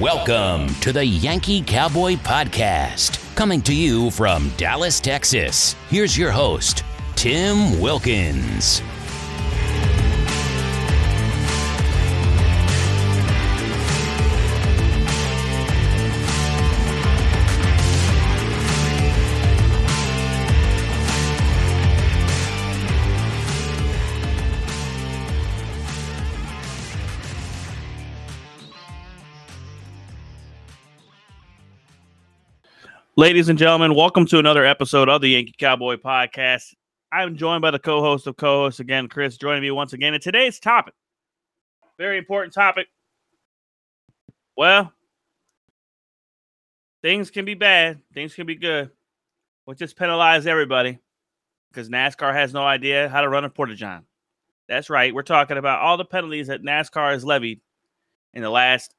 Welcome to the Yankee Cowboy Podcast, coming to you from Dallas, Texas. Here's your host, Tim Wilkins. Ladies and gentlemen, welcome to another episode of the Yankee Cowboy Podcast. I'm joined by the co-host of co-hosts again, Chris, joining me once again. And today's topic, very important topic. Well, things can be bad, things can be good, but just penalize everybody because NASCAR has no idea how to run a porta john. That's right. We're talking about all the penalties that NASCAR has levied in the last,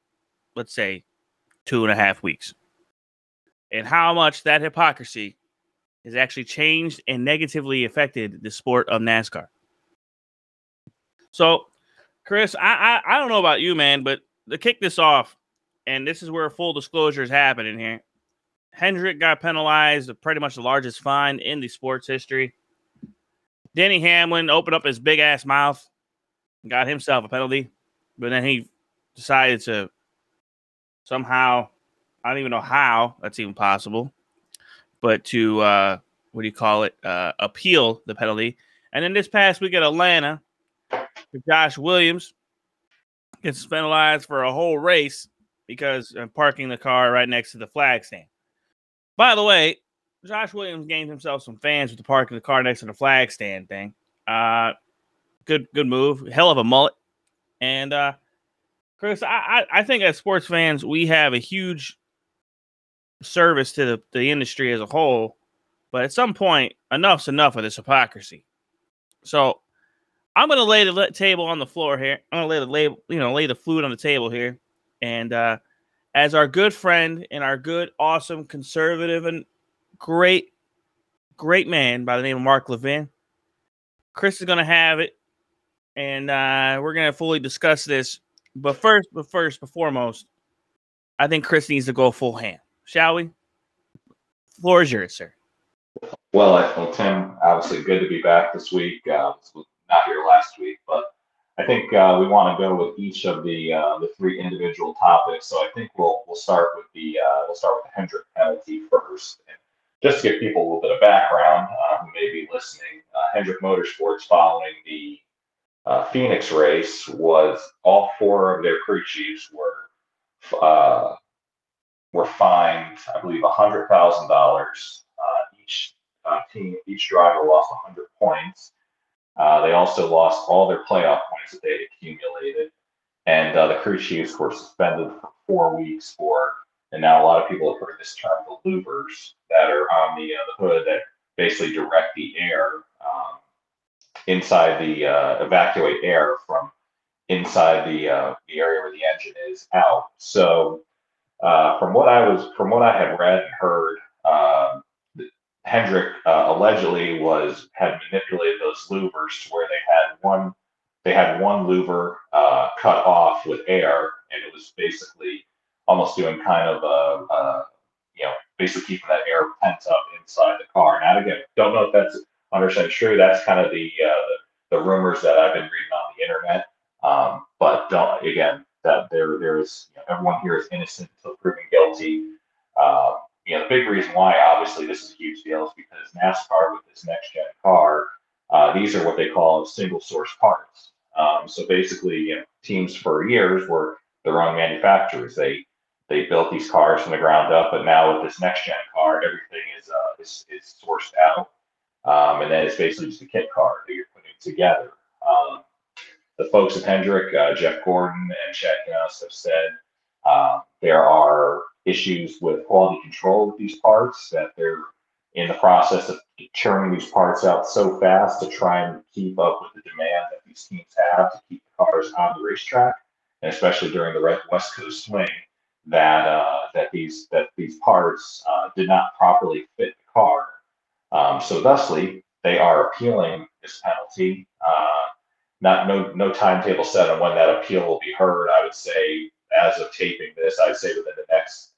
let's say, two and a half weeks and how much that hypocrisy has actually changed and negatively affected the sport of NASCAR. So, Chris, I, I, I don't know about you, man, but to kick this off, and this is where full disclosure is happening here. Hendrick got penalized pretty much the largest fine in the sports history. Denny Hamlin opened up his big ass mouth, got himself a penalty, but then he decided to somehow I don't even know how that's even possible, but to uh, what do you call it? Uh, appeal the penalty. And then this past week at Atlanta, Josh Williams gets penalized for a whole race because I'm parking the car right next to the flag stand. By the way, Josh Williams gained himself some fans with the parking the car next to the flag stand thing. Uh, good, good move. Hell of a mullet. And uh, Chris, I, I, I think as sports fans, we have a huge service to the, the industry as a whole. But at some point, enough's enough of this hypocrisy. So I'm to lay the table on the floor here. I'm to lay the label, you know, lay the food on the table here. And uh, as our good friend and our good, awesome, conservative, and great, great man by the name of Mark Levin, Chris is to have it, and uh, we're to fully discuss this. But first, but first, but foremost, I think Chris needs to go full hand shall we? Floor is yours, sir. Well, well, Tim, obviously good to be back this week. Uh, not here last week, but I think uh, we want to go with each of the uh, the three individual topics. So I think we'll we'll start with the uh, we'll start with the Hendrick penalty first, and just to give people a little bit of background uh, who may be listening. Uh, Hendrick Motorsports, following the uh, Phoenix race, was all four of their crew chiefs were were fined, I believe, hundred thousand uh, dollars. Each uh, team, each driver lost hundred points. Uh, they also lost all their playoff points that they accumulated, and uh, the crew chiefs were suspended for four weeks for. And now a lot of people have heard this term, the louvers that are on the, uh, the hood that basically direct the air um, inside the uh, evacuate air from inside the the area where the engine is out. So uh, from what I was, from what I had read and heard, uh, Hendrick uh, allegedly was had manipulated those louvers to where they had one, they had one louver uh, cut off with air, and it was basically almost doing kind of a, a you know, basically keeping that air pent up inside the car. Now again, don't know if that's 100 true. That's kind of the, uh, the, the rumors that I've been reading on the internet. Um, but don't again, that there there is you know, everyone here is innocent until proven guilty. Uh, you know, the big reason why obviously this is a huge deal is because NASCAR with this next gen car, uh, these are what they call single source parts. Um, so basically, you know, teams for years were their own manufacturers. They they built these cars from the ground up, but now with this next gen car, everything is uh, is, is sourced out, um, and then it's basically just a kit car that you're putting together. Um, the folks at Hendrick, uh, Jeff Gordon and Chad Knaus have said uh, there are issues with quality control with these parts, that they're in the process of churning these parts out so fast to try and keep up with the demand that these teams have to keep the cars on the racetrack, and especially during the West Coast swing, that uh, that these that these parts uh, did not properly fit the car. Um, so thusly, they are appealing this penalty. Uh, not no no timetable set on when that appeal will be heard. I would say as of taping this, I'd say within the next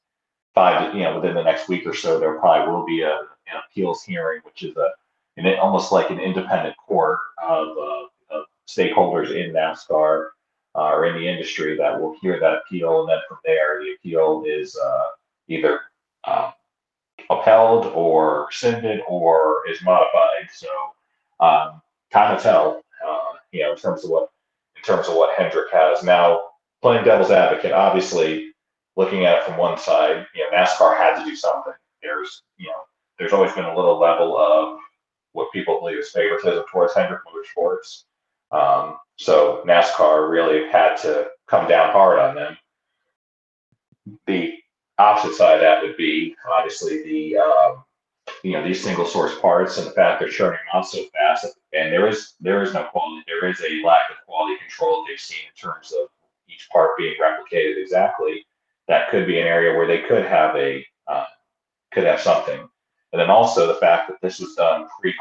five, you know, within the next week or so, there probably will be a, an appeals hearing, which is a, an, almost like an independent court of, uh, of stakeholders in NASCAR uh, or in the industry that will hear that appeal, and then from there, the appeal is uh, either uh, upheld or rescinded or is modified. So, um, time to tell. Uh, you know, in terms of what in terms of what Hendrick has now. Playing devil's advocate, obviously, looking at it from one side, you know, NASCAR had to do something. There's, you know, there's always been a little level of what people believe is favoritism towards Hendrick Motorsports. Um, so NASCAR really had to come down hard on them. The opposite side of that would be obviously the um, you know these single source parts and the fact they're churning out so fast and there is there is no quality there is a lack of quality control they've seen in terms of each part being replicated exactly. That could be an area where they could have a uh, could have something. And then also the fact that this was done pre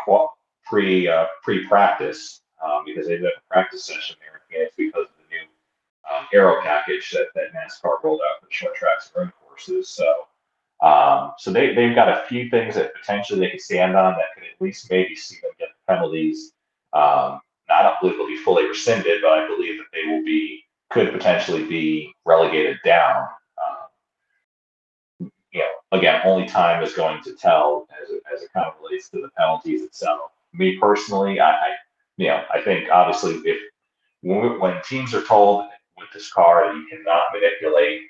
pre uh, pre practice um, because they did a practice session there in Phoenix because of the new um, aero package that, that NASCAR rolled out for the short tracks and road courses. So um, so they, they've got a few things that potentially they can stand on that could at least maybe see them get penalties. Um, I don't believe they'll be fully rescinded, but I believe that they will be could potentially be relegated down. Um, you know, again, only time is going to tell as it, as it kind of relates to the penalties itself. Me personally, I, I you know, I think obviously if when, when teams are told with this car that you cannot manipulate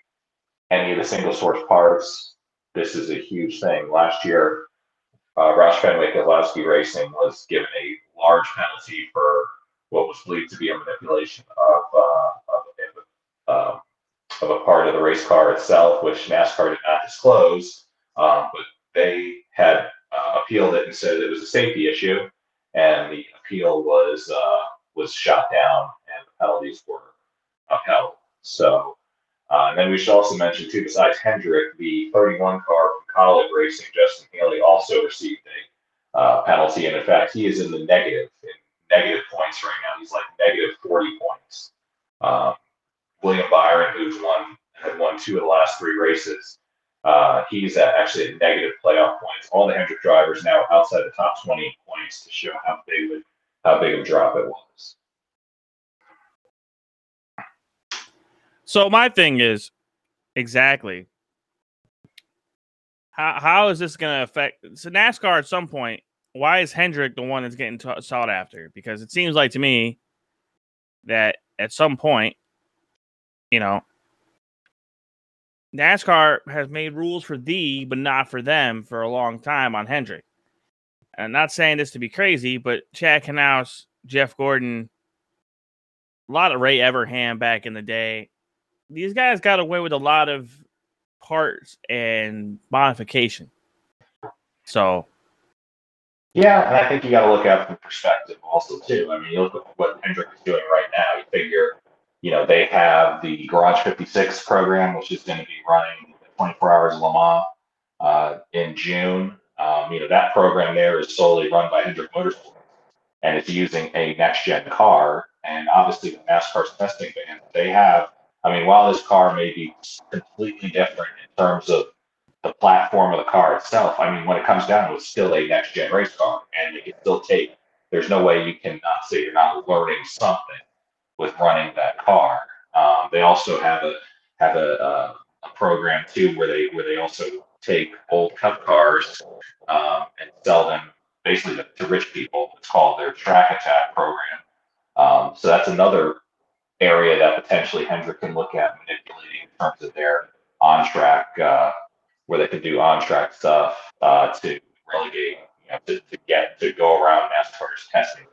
any of the single source parts this is a huge thing. Last year, uh, Roush Fenway Keselowski Racing was given a large penalty for what was believed to be a manipulation of, uh, of, uh, of, a part of the race car itself, which NASCAR did not disclose, um, but they had uh, appealed it and said it was a safety issue, and the appeal was uh, was shot down, and the penalties were upheld. So uh, and then we should also mention, too, besides Hendrick, the 31 car from Kaulig Racing, Justin Haley, also received a uh, penalty. And in fact, he is in the negative, in negative points right now. He's like negative 40 points. Um, William Byron, who's won, had won two of the last three races, uh, he's at actually at negative playoff points. All the Hendrick drivers now outside the top 20 points to show how big, how big of a drop it was. So my thing is exactly how how is this going to affect so NASCAR at some point? Why is Hendrick the one that's getting t- sought after? Because it seems like to me that at some point, you know, NASCAR has made rules for thee, but not for them for a long time on Hendrick. And I'm not saying this to be crazy, but Chad Knaus, Jeff Gordon, a lot of Ray Evernham back in the day, these guys got away with a lot of parts and modification. So, yeah, and I think you got to look at from perspective also too. I mean, you look at what Hendrick is doing right now. You figure, you know, they have the Garage 56 program, which is going to be running 24 hours Le Mans uh, in June. Um, you know, that program there is solely run by Hendrick Motorsports, and it's using a next gen car. And obviously, the NASCAR's testing van, they have I mean, while this car may be completely different in terms of the platform of the car itself, I mean, when it comes down to it, it's still a next gen race car, and it can still take. There's no way you can not say you're not learning something with running that car. Um, they also have a have a, uh, a program too where they where they also take old cup cars um, and sell them basically to, to, rich people. It's called their Track Attack program. Um, so that's another area that potentially Hendrick can look at manipulating in terms of their on track, uh, where they could do on track stuff uh, to relegate, you know, to, to get to go around NASCAR's testing.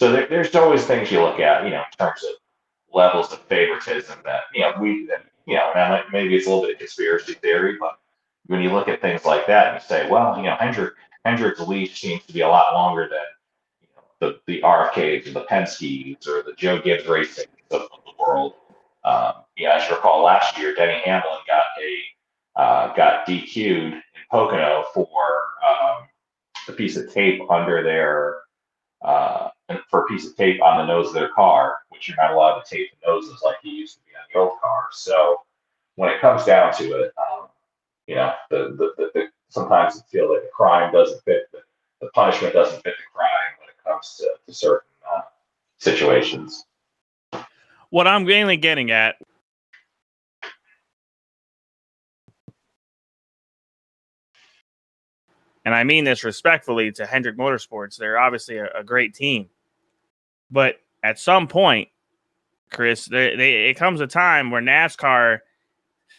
So there, there's always things you look at, you know, in terms of levels of favoritism that you know we, that, you know, maybe it's a little bit of conspiracy theory, but when you look at things like that and you say, well, you know, Hendrick Hendrick's leash seems to be a lot longer than the, the RFKs or the Penske's or the Joe Gibbs Racing of, the world. Um, yeah, as you recall, last year Denny Hamlin got a uh, got DQ'd in Pocono for um, a piece of tape under their uh, for a piece of tape on the nose of their car, which you're not allowed to tape the noses like you used to be on the old car. So when it comes down to it, um, you know, the, the, the, the sometimes it feels like the crime doesn't fit, the, the punishment doesn't fit the crime comes to, to certain uh, situations. What I'm mainly getting at and I mean this respectfully to Hendrick Motorsports. They're obviously a, a great team, but at some point, Chris, they, they, it comes a time where NASCAR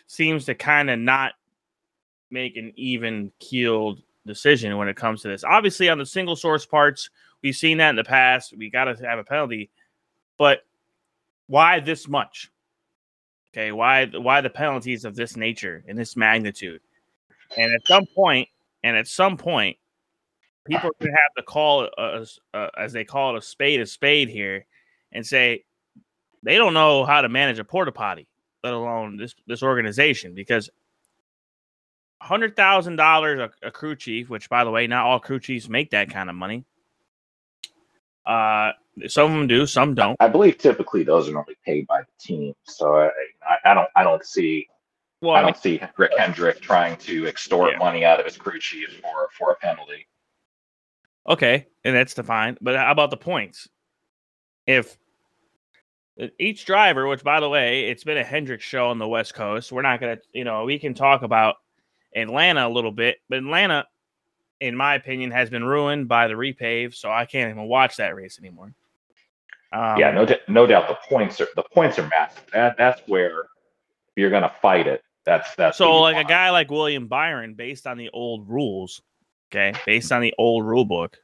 seems to kind of not make an even keeled decision when it comes to this. Obviously, on the single source parts, we've seen that in the past. We got to have a penalty, but why this much? Okay, why why the penalties of this nature and this magnitude? And at some point, and at some point, people to have to call a, as they call it a spade a spade here, and say they don't know how to manage a porta potty, let alone this this organization, because hundred thousand dollars a crew chief, which by the way, not all crew chiefs make that kind of money. Uh, some of them do, some don't. I believe typically those are normally paid by the team, so I, I, I don't I don't see well, I don't I mean, see Rick Hendrick trying to extort yeah. money out of his crew chief for for a penalty. Okay, and that's defined. But how about the points? If each driver, which by the way, it's been a Hendrick show on the West Coast. We're not gonna, you know, we can talk about Atlanta a little bit, but Atlanta, in my opinion, has been ruined by the repave, so I can't even watch that race anymore. Um, yeah, no, no doubt the points are the points are massive. That that's where you're gonna fight it that's that's so like want. a guy like William Byron, based on the old rules, okay, based on the old rule book,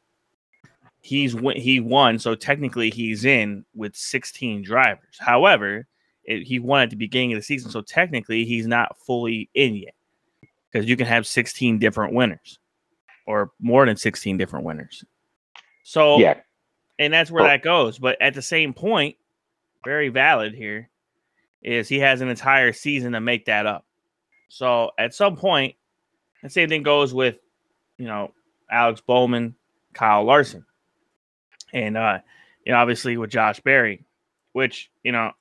he's he won. So technically, he's in with 16 drivers. However, it, he won at the beginning of the season, so technically, he's not fully in yet because you can have 16 different winners or more than 16 different winners. So yeah, and that's where oh. that goes. But at the same point, very valid here is he has an entire season to make that up. So at some point, the same thing goes with, you know, Alex Bowman, Kyle Larson, and uh, you know, obviously with Josh Berry, which you know,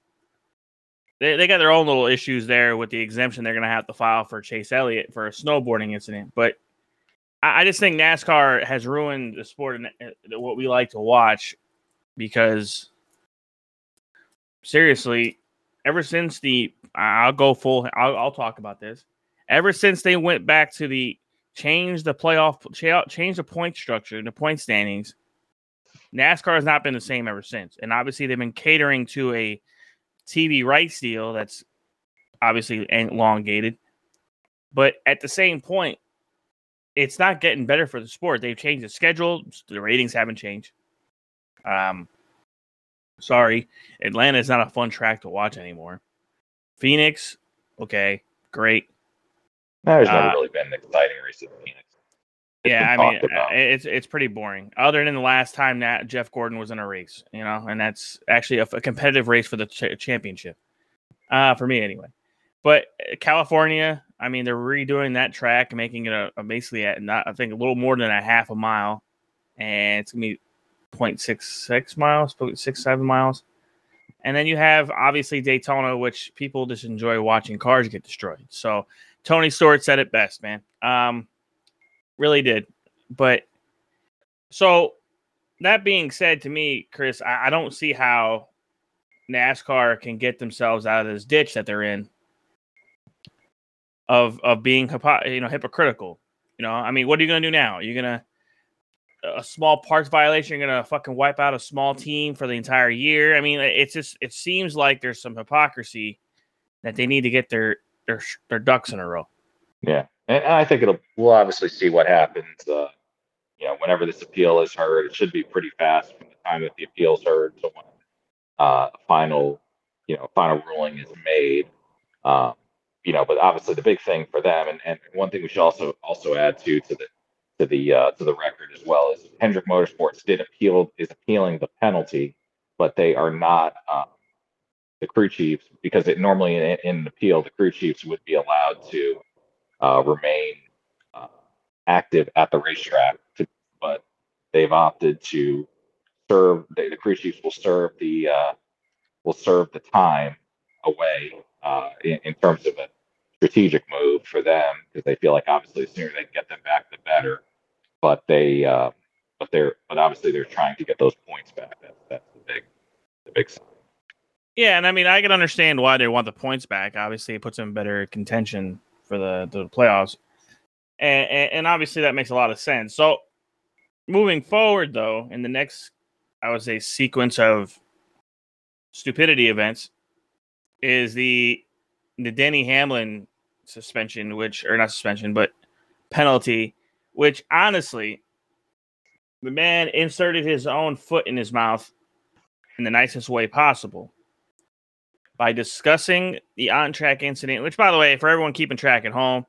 they, they got their own little issues there with the exemption they're going to have to file for Chase Elliott for a snowboarding incident. But I, just think NASCAR has ruined the sport and uh, what we like to watch because seriously, ever since the I'll go full. I'll, I'll talk about this. Ever since they went back to the change the playoff, change the point structure, the point standings, NASCAR has not been the same ever since. And obviously, they've been catering to a TV rights deal that's obviously elongated. But at the same point, it's not getting better for the sport. They've changed the schedule. The ratings haven't changed. Um, sorry, Atlanta is not a fun track to watch anymore. Phoenix, okay, great. There's never uh, really been an exciting race in Phoenix. It's yeah, I mean, about. it's it's pretty boring. Other than the last time that Jeff Gordon was in a race, you know, and that's actually a, a competitive race for the ch- championship, uh, for me anyway. But uh, California, I mean, they're redoing that track, making it a, a basically at not, I think a little more than a half a mile, and it's gonna be 0.66 miles, 0.67 miles. And then you have obviously Daytona, which people just enjoy watching cars get destroyed. So Tony Stewart said it best, man. Um, really did. But so that being said, to me, Chris, I, I don't see how NASCAR can get themselves out of this ditch that they're in of of being you know hypocritical. You know, I mean, what are you gonna do now? You're gonna a small parts violation, you're gonna fucking wipe out a small team for the entire year. I mean, it's just it seems like there's some hypocrisy that they need to get their their their ducks in a row. Yeah, and I think it'll we'll obviously see what happens. Uh, you know, whenever this appeal is heard, it should be pretty fast from the time that the appeal is heard to when uh, final you know final ruling is made. Um, you know, but obviously the big thing for them, and, and one thing we should also also add to to the to the uh, to the record as well is Hendrick Motorsports did appeal is appealing the penalty, but they are not um, the crew chiefs because it normally in, in, an appeal the crew chiefs would be allowed to uh, remain uh, active at the racetrack, to, but they've opted to serve the, the crew chiefs will serve the uh, will serve the time away uh, in, in terms of a strategic move for them because they feel like obviously the sooner they can get them back, the better. But they, uh, but they're, but obviously they're trying to get those points back. That's that's the big, the big sign. Yeah, and I mean I can understand why they want the points back. Obviously, it puts them in better contention for the the playoffs, and, and and obviously that makes a lot of sense. So moving forward, though, in the next, I would say sequence of stupidity events, is the the Denny Hamlin suspension, which or not suspension, but penalty, which honestly, the man inserted his own foot in his mouth in the nicest way possible by discussing the on track incident, which, by the way, for everyone keeping track at home,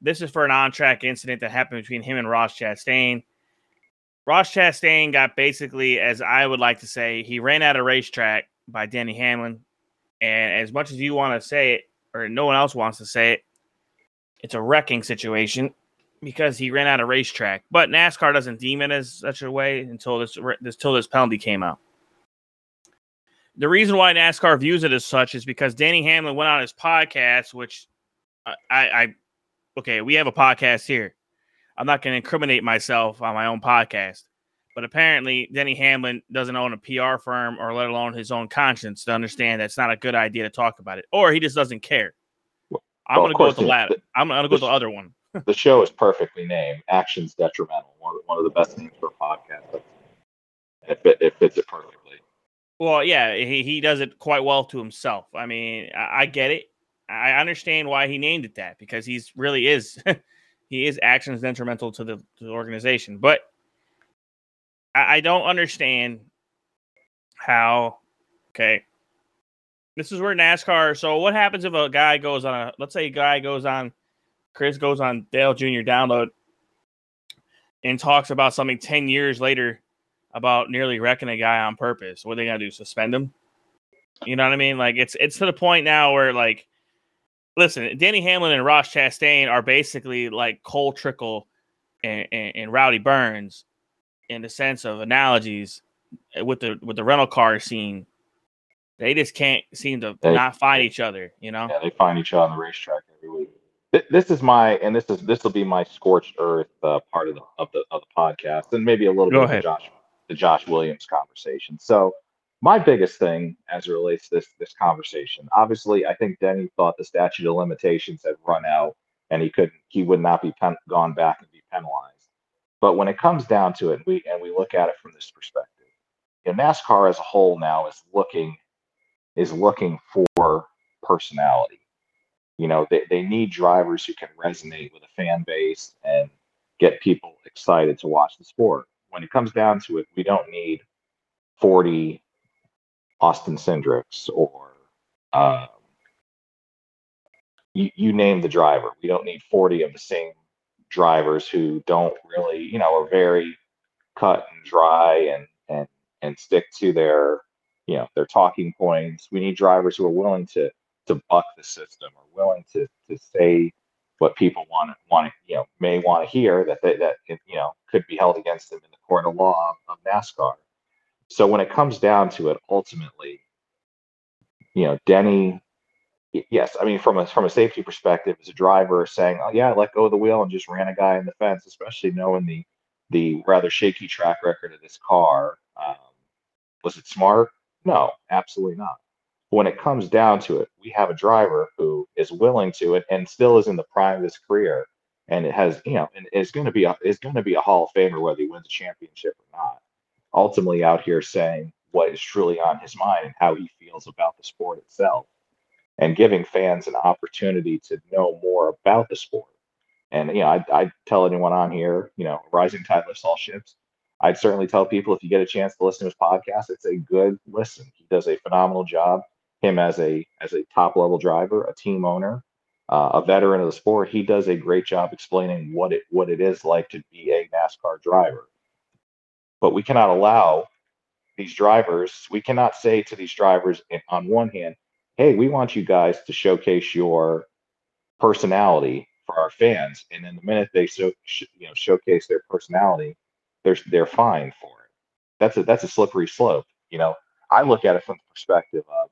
this is for an on track incident that happened between him and Ross Chastain. Ross Chastain got basically, as I would like to say, he ran out of racetrack by Denny Hamlin. And as much as you want to say it, or no one else wants to say it, it's a wrecking situation because he ran out of racetrack. But NASCAR doesn't deem it as such a way until this until this penalty came out. The reason why NASCAR views it as such is because Denny Hamlin went on his podcast, which uh, I, I okay, we have a podcast here. I'm not going to incriminate myself on my own podcast, but apparently Denny Hamlin doesn't own a PR firm or let alone his own conscience to understand that's not a good idea to talk about it, or he just doesn't care. I'm going to go with the the- latter. I'm going to go with the the- other one. the show is perfectly named. Actions detrimental. One of, one of the best names for a podcast. It, fit, it fits it perfectly. Well, yeah, he, he does it quite well to himself. I mean, I, I get it. I understand why he named it that because he's really is he is actions detrimental to the, to the organization. But I, I don't understand how. Okay, this is where NASCAR. So what happens if a guy goes on a let's say a guy goes on Chris goes on Dale Jr. download and talks about something ten years later about nearly wrecking a guy on purpose. What are they gonna do? Suspend him? You know what I mean? Like it's it's to the point now where like, listen, Denny Hamlin and Ross Chastain are basically like Cole Trickle and, and, and Rowdy Burns in the sense of analogies with the with the rental car scene. They just can't seem to They- not find each other. You know? Yeah, they find each other on the racetrack every week. Th- This is my and this is this will be my scorched earth uh, part of the of the of the podcast, and maybe a little Go bit ahead. of the Josh the Josh Williams conversation. So my biggest thing as it relates to this this conversation, obviously, I think Denny thought the statute of limitations had run out, and he couldn't he would not be pen, gone back and be penalized. But when it comes down to it, we and we look at it from this perspective, you know, NASCAR as a whole now is looking is looking for personality. You know, they, they need drivers who can resonate with a fan base and get people excited to watch the sport. When it comes down to it, we don't need 40 Austin Cindrics or um, you, you name the driver. We don't need 40 of the same drivers who don't really, you know, are very cut and dry and and and stick to their, you know, their talking points. We need drivers who are willing to to buck the system or willing to to say what people want to want to you know may want to hear that they, that you know could be held against them in the court of law of NASCAR. So when it comes down to it, ultimately, you know, Denny, yes, I mean from a from a safety perspective, as a driver saying, "Oh yeah, I let go of the wheel and just ran a guy in the fence," especially knowing the the rather shaky track record of this car, um, was it smart? No, absolutely not. When it comes down to it, we have a driver who is willing to it and still is in the prime of his career, and it has you know, and is going to be a, is going to be a Hall of Famer whether he wins a championship or not ultimately out here saying what is truly on his mind and how he feels about the sport itself and giving fans an opportunity to know more about the sport. And, you know, I, I tell anyone on here, you know, rising tide lifts all ships. I'd certainly tell people if you get a chance to listen to his podcast, it's a good listen. He does a phenomenal job. Him as a as a top level driver, a team owner, uh, a veteran of the sport, he does a great job explaining what it what it is like to be a NASCAR driver but we cannot allow these drivers we cannot say to these drivers on one hand hey we want you guys to showcase your personality for our fans and then the minute they so sh- you know showcase their personality they're they're fine for it that's a that's a slippery slope. You know, I look at it from the perspective of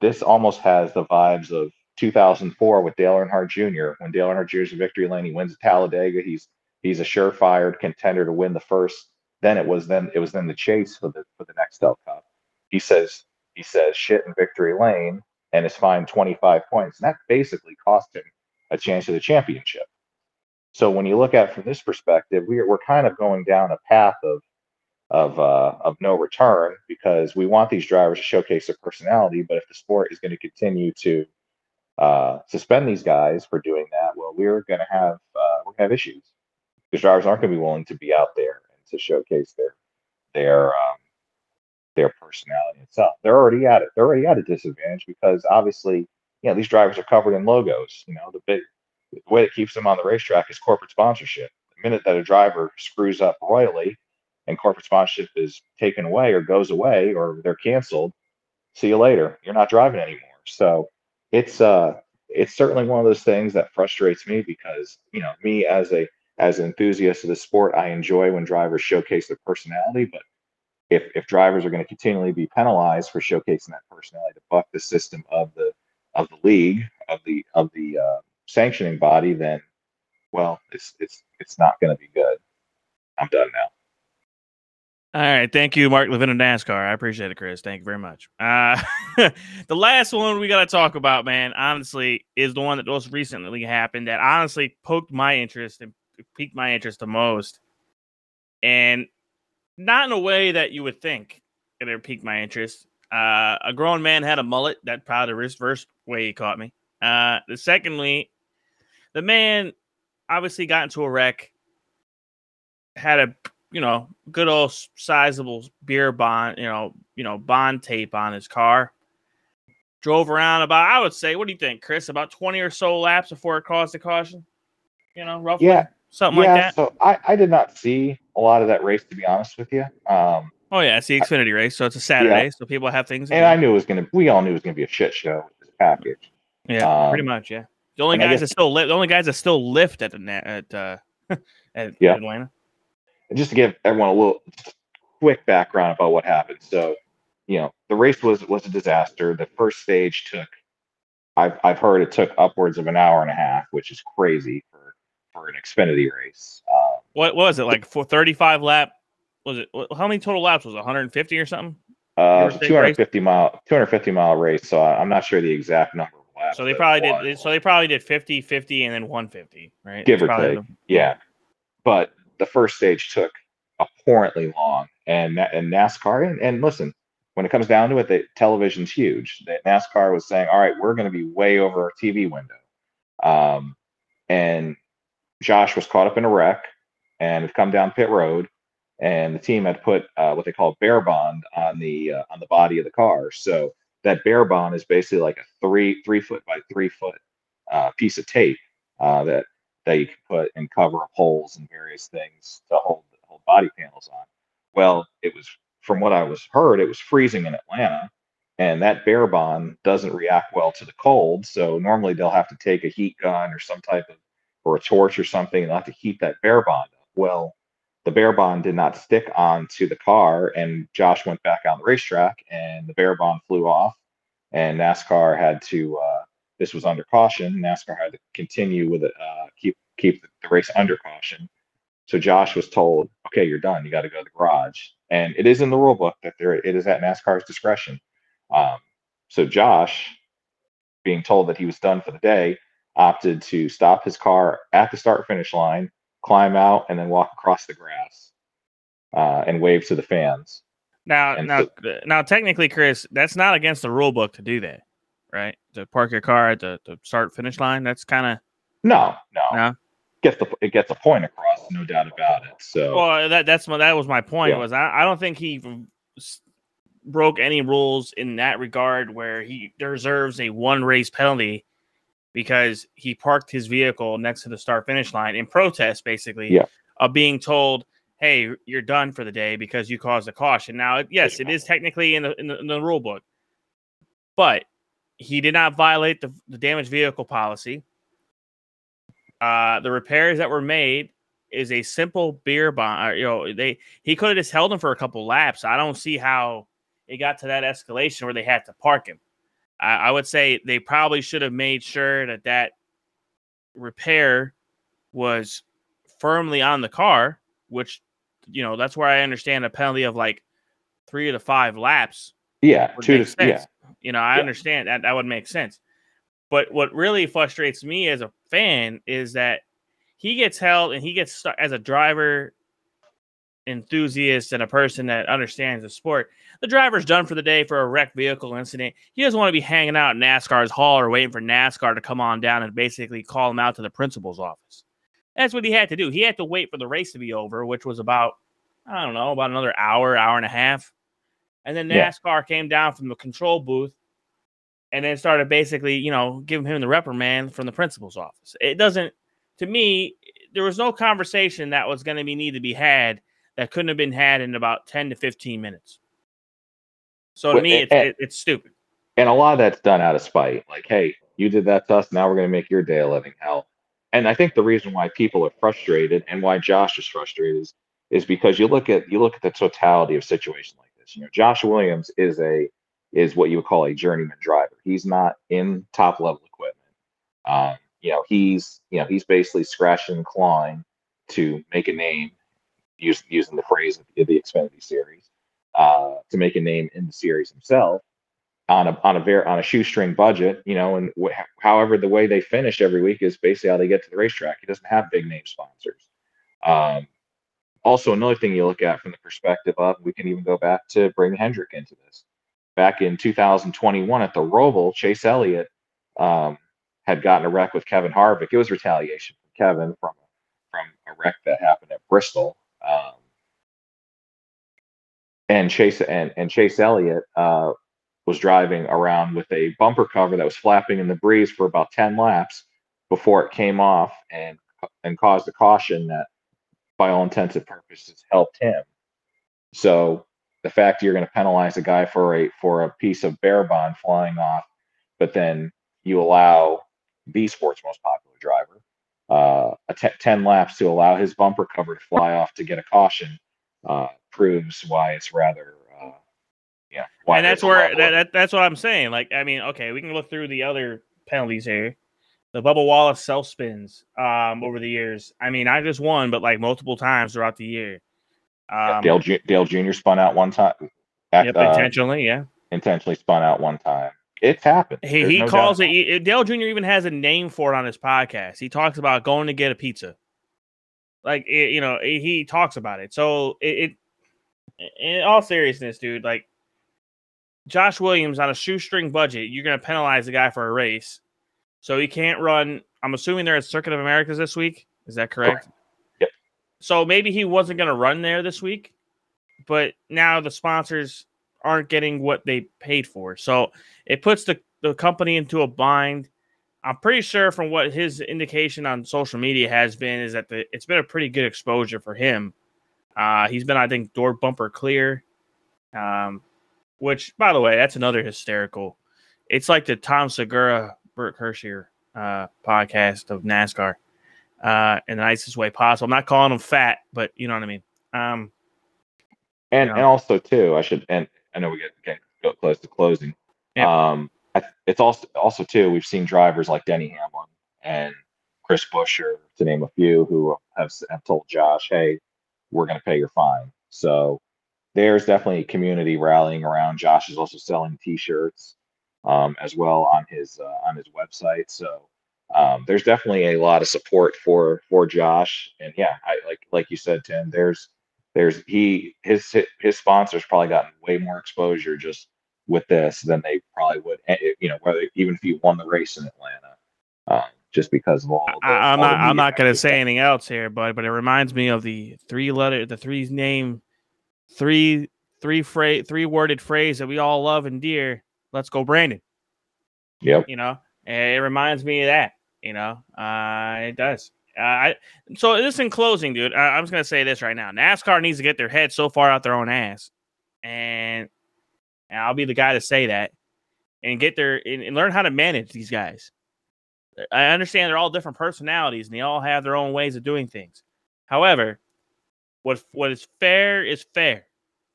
this almost has the vibes of 2004 with Dale Earnhardt Jr. When Dale Earnhardt Jr. is victory lane, he wins at Talladega. He's he's a surefire contender to win the first. Then it was then it was then the chase for the for the Nextel Cup. He says he says shit in victory lane and is fined 25 points. And that basically cost him a chance at the championship. So when you look at it from this perspective, we're we're kind of going down a path of of uh, of no return because we want these drivers to showcase their personality. But if the sport is going to continue to uh, suspend these guys for doing that, well, we're going to have uh, we're going to have issues because drivers aren't going to be willing to be out there and to showcase their their um, their personality itself. They're already at it. They're already at a disadvantage because obviously, you know, these drivers are covered in logos. You know, the big the way that keeps them on the racetrack is corporate sponsorship. The minute that a driver screws up royally and corporate sponsorship is taken away or goes away or they're canceled, see you later. You're not driving anymore. So it's uh it's certainly one of those things that frustrates me because you know me as a as an enthusiast of the sport, I enjoy when drivers showcase their personality. But if if drivers are going to continually be penalized for showcasing that personality to buck the system of the of the league of the of the uh, sanctioning body, then well, it's it's it's not going to be good. I'm done now. All right, thank you, Mark Levin of NASCAR. I appreciate it, Chris. Thank you very much. Uh, the last one we got to talk about, man, honestly, is the one that most recently happened that honestly poked my interest and piqued my interest the most, and not in a way that you would think it would pique my interest. Uh, a grown man had a mullet. That probably the first way he caught me. Uh, the secondly, the man obviously got into a wreck, had a you know, good old sizable bear bond, you know, you know, bond tape on his car. Drove around about, I would say, what do you think, Chris? About 20 or so laps before it caused a caution? You know, roughly? Yeah. Something yeah, like that. So I, I did not see a lot of that race, to be honest with you. Um, oh, yeah. It's the Xfinity race. So it's a Saturday. Yeah. So people have things. and. I knew it was going to, we all knew it was going to be a shit show package. yeah, um, pretty much. Yeah. The only guys guess- that still live, the only guys that still lift at the at uh, at Yeah. Atlanta. And just to give everyone a little quick background about what happened. So, you know, the race was was a disaster. The first stage took, I've I've heard it took upwards of an hour and a half, which is crazy for an Xfinity race. Um, What, what was it like for 35 lap? Was it how many total laps was it? 150 or something? uh, or take 250 mile 250 mile race. So I'm not sure the exact number of laps. So they probably did. So they probably did 50, 50, and then 150, right? Give or probably take. Yeah. But the first stage took abhorrently long, and and NASCAR and, and listen, when it comes down to it, the television's huge. That NASCAR was saying, "All right, we're going to be way over our TV window," um, and Josh was caught up in a wreck and had come down pit road, and the team had put uh, what they call bear bond on the uh, on the body of the car. So that bear bond is basically like a three three foot by three foot uh, piece of tape uh, that that you can put and cover up holes and various things to hold hold body panels on. Well, it was from what I was heard, it was freezing in Atlanta, and that bear bond doesn't react well to the cold. So normally they'll have to take a heat gun or some type of or a torch or something and they'll have to heat that bear bond up. Well, the bear bond did not stick onto the car, and Josh went back on the racetrack, and the bear bond flew off, and NASCAR had to. Uh, this was under caution. NASCAR had to continue with it, uh, keep keep the race under caution. So Josh was told, "Okay, you're done. You got to go to the garage." And it is in the rule book that there it is at NASCAR's discretion. Um, so Josh, being told that he was done for the day, opted to stop his car at the start finish line, climb out, and then walk across the grass uh, and wave to the fans. Now, And now, now, technically, Chris, that's not against the rule book to do that, right? To park your car at the, the start finish line. That's kind of No, no, No? Gets the it gets a point across, no doubt about it. So well. That that's my that was my point. Yeah. Was I, I don't think he broke any rules in that regard where he deserves a one race penalty because he parked his vehicle next to the start finish line in protest, basically, Yeah. of being told, "Hey, you're done for the day because you caused a caution." Now, yes, it is technically in the in the, in the rule book, but he did not violate the, the damaged vehicle policy. Uh, the repairs that were made is a simple bear bond. You know, they he could have just held him for a couple laps. I don't see how it got to that escalation where they had to park him. I, I would say they probably should have made sure that that repair was firmly on the car, which you know that's where I understand a penalty of like three to five laps. Yeah, two to sense. yeah. You know, I Yeah. understand that that would make sense. But what really frustrates me as a fan is that he gets held and he gets stuck as a driver enthusiast and a person that understands the sport. The driver's done for the day for a wrecked vehicle incident. He doesn't want to be hanging out in NASCAR's hall or waiting for NASCAR to come on down and basically call him out to the principal's office. That's what he had to do. He had to wait for the race to be over, which was about, I don't know, about another hour, hour and a half. And then Yeah. NASCAR came down from the control booth and then started basically, you know, giving him the reprimand from the principal's office. It doesn't, to me, there was no conversation that was going to be need to be had that couldn't have been had in about 10 to 15 minutes. So to Well, me, it's, a- it, it's stupid. and a lot of that's done out of spite. Like, hey, you did that to us. Now we're going to make your day a living hell. And I think the reason why people are frustrated and why Josh is frustrated is, is because you look at you look at the totality of situations like this. You know, Josh Williams is a is what you would call a journeyman driver. He's not in top level equipment. Um, you know, he's you know he's basically scratching and clawing to make a name, use, using the phrase of the, Xfinity series, uh, to make a name in the series himself on a on a very on a shoestring budget, you know, and wh- however the way they finish every week is basically how they get to the racetrack. He doesn't have big name sponsors. Um, also, another thing you look at from the perspective of, we can even go back to bring Hendrick into this. Back in 2021 at the Roval, Chase Elliott um, had gotten a wreck with Kevin Harvick. It was retaliation from Kevin from from a wreck that happened at Bristol. Um, and Chase and, and Chase Elliott uh, was driving around with a bumper cover that was flapping in the breeze for about 10 laps before it came off and and caused a caution that by all intents and purposes helped him. So the fact you're going to penalize a guy for a for a piece of bear bond flying off, but then you allow the sport's most popular driver uh, te- 10 laps to allow his bumper cover to fly off to get a caution uh, proves why it's rather uh, yeah why and that's where that, that, that's what I'm saying. Like, I mean, okay, we can look through the other penalties here. The Bubba Wallace self spins um, over the years. I mean, not just one, but like multiple times throughout the year. Um, Dale, Ju- Dale Jr. spun out one time. yep, uh, intentionally, yeah. intentionally spun out one time. It's happened. He, There's he no doubt calls it, Dale Jr. even has a name for it on his podcast. He talks about going to get a pizza. Like, it, you know, he he talks about it. So, it, it, in all seriousness, dude, like, Josh Williams on a shoestring budget, you're going to penalize the guy for a race. So he can't run. I'm assuming they're at Circuit of Americas this week. Is that correct? Correct. Yep. So maybe he wasn't going to run there this week, but now the sponsors aren't getting what they paid for. So it puts the, the company into a bind. I'm pretty sure from what his indication on social media has been is that the, it's been a pretty good exposure for him. Uh, he's been, I think, door bumper clear. Um, which, by the way, that's another hysterical. It's like the Tom Segura, Bert Kreischer uh, podcast of NASCAR uh, in the nicest way possible. I'm not calling him fat, but you know what I mean. Um, and Yeah. and also too, I should and I know we get getting go close to closing. Yeah. Um, it's also also too we've seen drivers like Denny Hamlin and Chris Buescher to name a few who have have told Josh, hey, we're going to pay your fine. So there's definitely a community rallying around. Josh is also selling T-shirts um, as well on his uh, on his website. So um, there's definitely a lot of support for for Josh. And yeah, I like like you said, Tim. There's there's he his his sponsors probably gotten way more exposure just with this than they probably would. eh, You know, whether even if you won the race in Atlanta, um, just because of all. The, I, the not. I'm not going to coverage. say anything else here, but but it reminds me of the three letter, the three name, three three phrase, three worded phrase that we all love and dear. Let's go, Brandon. Yep. You know, it reminds me of that. You know, uh, it does. Uh, I so this in closing, dude. I, I'm just gonna say this right now. NASCAR needs to get their head so far out their own ass, and, and I'll be the guy to say that, and get their and, and learn how to manage these guys. I understand they're all different personalities and they all have their own ways of doing things. However, what what is fair is fair.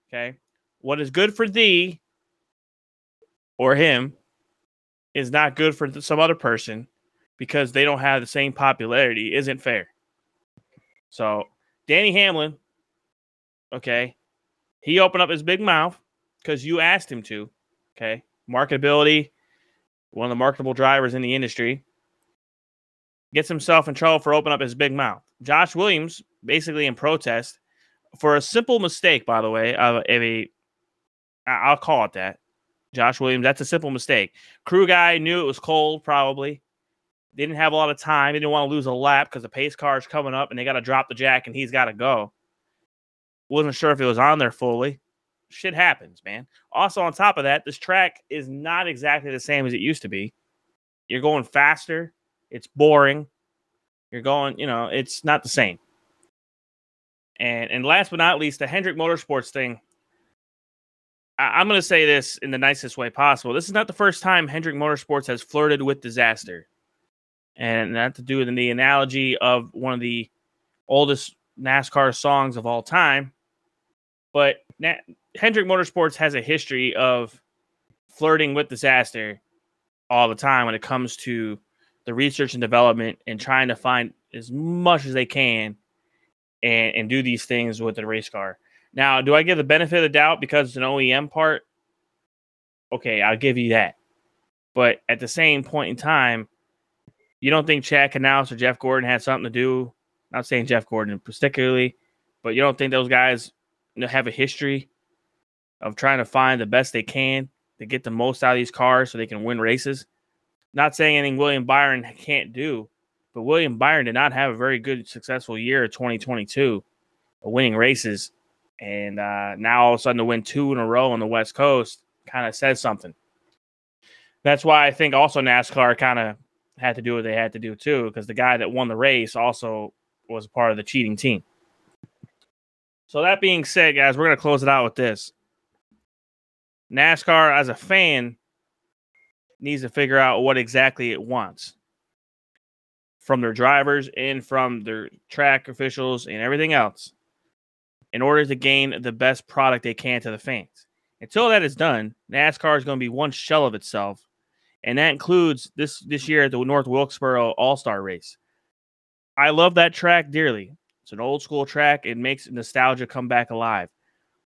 Okay, what is good for thee or him is not good for some other person because they don't have the same popularity isn't fair. So Denny Hamlin, okay, he opened up his big mouth because you asked him to. Okay, marketability, one of the marketable drivers in the industry, gets himself in trouble for opening up his big mouth. Josh Williams, basically in protest, for a simple mistake, by the way, of a, I'll call it that. Josh Williams, that's a simple mistake. Crew guy knew it was cold, probably. They didn't have a lot of time. They didn't want to lose a lap because the pace car is coming up and they got to drop the jack and he's got to go. Wasn't sure if it was on there fully. Shit happens, man. Also, on top of that, this track is not exactly the same as it used to be. You're going faster. It's boring. You're going, you know, it's not the same. And and last but not least, the Hendrick Motorsports thing. I, am going to say this in the nicest way possible. This is not the first time Hendrick Motorsports has flirted with disaster, and not to do with the analogy of one of the oldest NASCAR songs of all time, but Na- Hendrick Motorsports has a history of flirting with disaster all the time when it comes to the research and development and trying to find as much as they can and, and do these things with the race car. Now, do I give the benefit of the doubt because it's an OEM part? Okay, I'll give you that. But at the same point in time, you don't think Chad Knaus or Jeff Gordon had something to do? Not saying Jeff Gordon particularly, but you don't think those guys have a history of trying to find the best they can to get the most out of these cars so they can win races? Not saying anything William Byron can't do, but William Byron did not have a very good, successful year of 2022 of winning races. And uh, now all of a sudden to win two in a row on the West Coast kind of says something. That's why I think also NASCAR kind of had to do what they had to do too, because the guy that won the race also was part of the cheating team. So that being said, guys, we're gonna close it out with this. NASCAR as a fan needs to figure out what exactly it wants from their drivers and from their track officials and everything else in order to gain the best product they can to the fans. Until that is done, NASCAR is going to be one shell of itself, and that includes this this year at the North Wilkesboro All Star Race. I love that track dearly. It's an old school track. It makes nostalgia come back alive.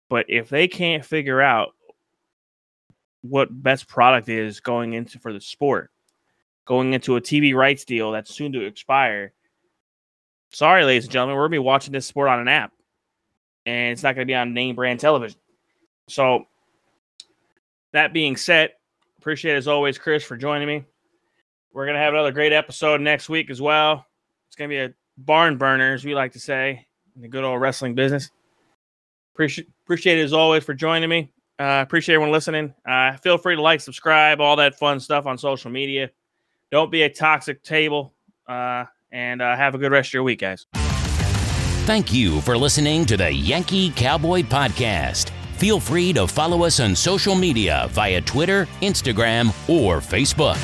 But if they can't figure out what best product is going into for the sport, going into a TV rights deal that's soon to expire. Sorry, ladies and gentlemen, we're gonna be watching this sport on an app, and it's not gonna be on name brand television. So, that being said, appreciate as always, Chris, for joining me. We're gonna have another great episode next week as well. It's gonna be a barn burner, as we like to say in the good old wrestling business. Appreciate appreciate it as always for joining me. Uh, appreciate everyone listening. Uh, feel free to like, subscribe, all that fun stuff on social media. Don't be a toxic table. Uh, and uh, have a good rest of your week, guys. Thank you for listening to the Yankee Cowboy Podcast. Feel free to follow us on social media via Twitter, Instagram, or Facebook.